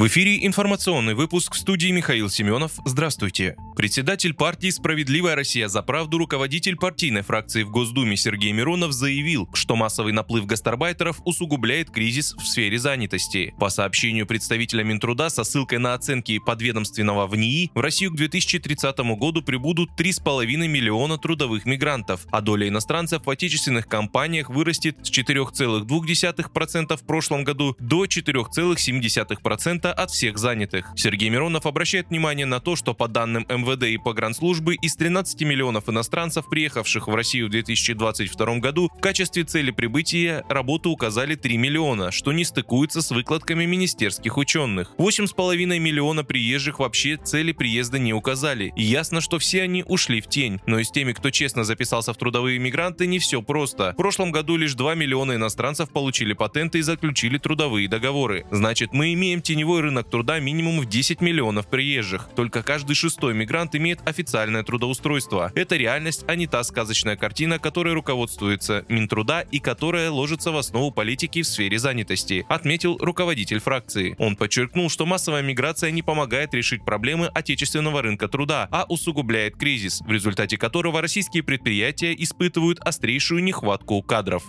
В эфире информационный выпуск в студии Михаил Семенов. Здравствуйте. Председатель партии «Справедливая Россия за правду», руководитель партийной фракции в Госдуме Сергей Миронов заявил, что массовый наплыв гастарбайтеров усугубляет кризис в сфере занятости. По сообщению представителя Минтруда со ссылкой на оценки подведомственного в НИИ, в Россию к 2030 году прибудут 3,5 миллиона трудовых мигрантов, а доля иностранцев в отечественных компаниях вырастет с 4,2% в прошлом году до 4,7% 10% от всех занятых. Сергей Миронов обращает внимание на то, что по данным МВД и погранслужбы из 13 миллионов иностранцев, приехавших в Россию в 2022 году, в качестве цели прибытия работу указали 3 миллиона, что не стыкуется с выкладками министерских ученых. 8,5 миллиона приезжих вообще цели приезда не указали. И ясно, что все они ушли в тень. Но и с теми, кто честно записался в трудовые мигранты, не все просто. В прошлом году лишь 2 миллиона иностранцев получили патенты и заключили трудовые договоры. Значит, мы имеем теневой теневой рынок труда минимум в 10 миллионов приезжих. Только каждый шестой мигрант имеет официальное трудоустройство. Это реальность, а не та сказочная картина, которой руководствуется Минтруда и которая ложится в основу политики в сфере занятости, отметил руководитель фракции. Он подчеркнул, что массовая миграция не помогает решить проблемы отечественного рынка труда, а усугубляет кризис, в результате которого российские предприятия испытывают острейшую нехватку кадров.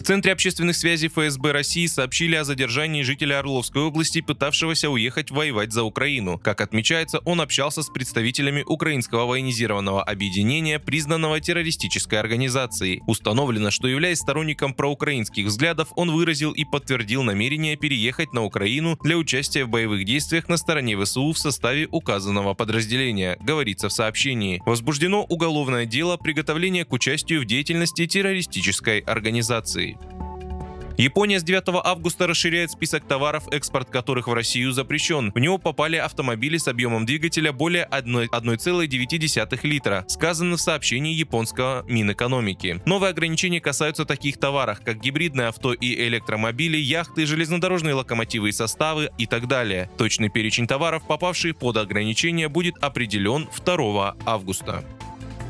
В Центре общественных связей ФСБ России сообщили о задержании жителя Орловской области, пытавшегося уехать воевать за Украину. Как отмечается, он общался с представителями украинского военизированного объединения, признанного террористической организацией. Установлено, что являясь сторонником проукраинских взглядов, он выразил и подтвердил намерение переехать на Украину для участия в боевых действиях на стороне ВСУ в составе указанного подразделения, говорится в сообщении. Возбуждено уголовное дело приготовления к участию в деятельности террористической организации. Япония с 9 августа расширяет список товаров, экспорт которых в Россию запрещен. В него попали автомобили с объемом двигателя более 1,9 литра, сказано в сообщении японского Минэкономики. Новые ограничения касаются таких товаров, как гибридные авто и электромобили, яхты, железнодорожные локомотивы и составы и так далее. Точный перечень товаров, попавшие под ограничения, будет определен 2 августа.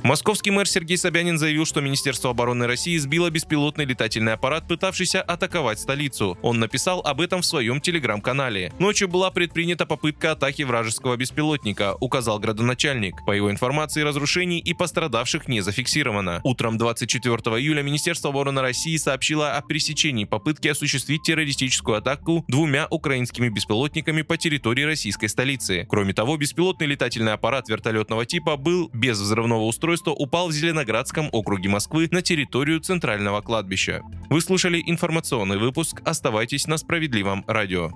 Московский мэр Сергей Собянин заявил, что Министерство обороны России сбило беспилотный летательный аппарат, пытавшийся атаковать столицу. Он написал об этом в своем телеграм-канале. Ночью была предпринята попытка атаки вражеского беспилотника, указал градоначальник. По его информации, разрушений и пострадавших не зафиксировано. Утром 24 июля Министерство обороны России сообщило о пресечении попытки осуществить террористическую атаку двумя украинскими беспилотниками по территории российской столицы. Кроме того, беспилотный летательный аппарат вертолетного типа был без взрывного устройства устройства упал в Зеленоградском округе Москвы на территорию Центрального кладбища. Вы слушали информационный выпуск. Оставайтесь на справедливом радио.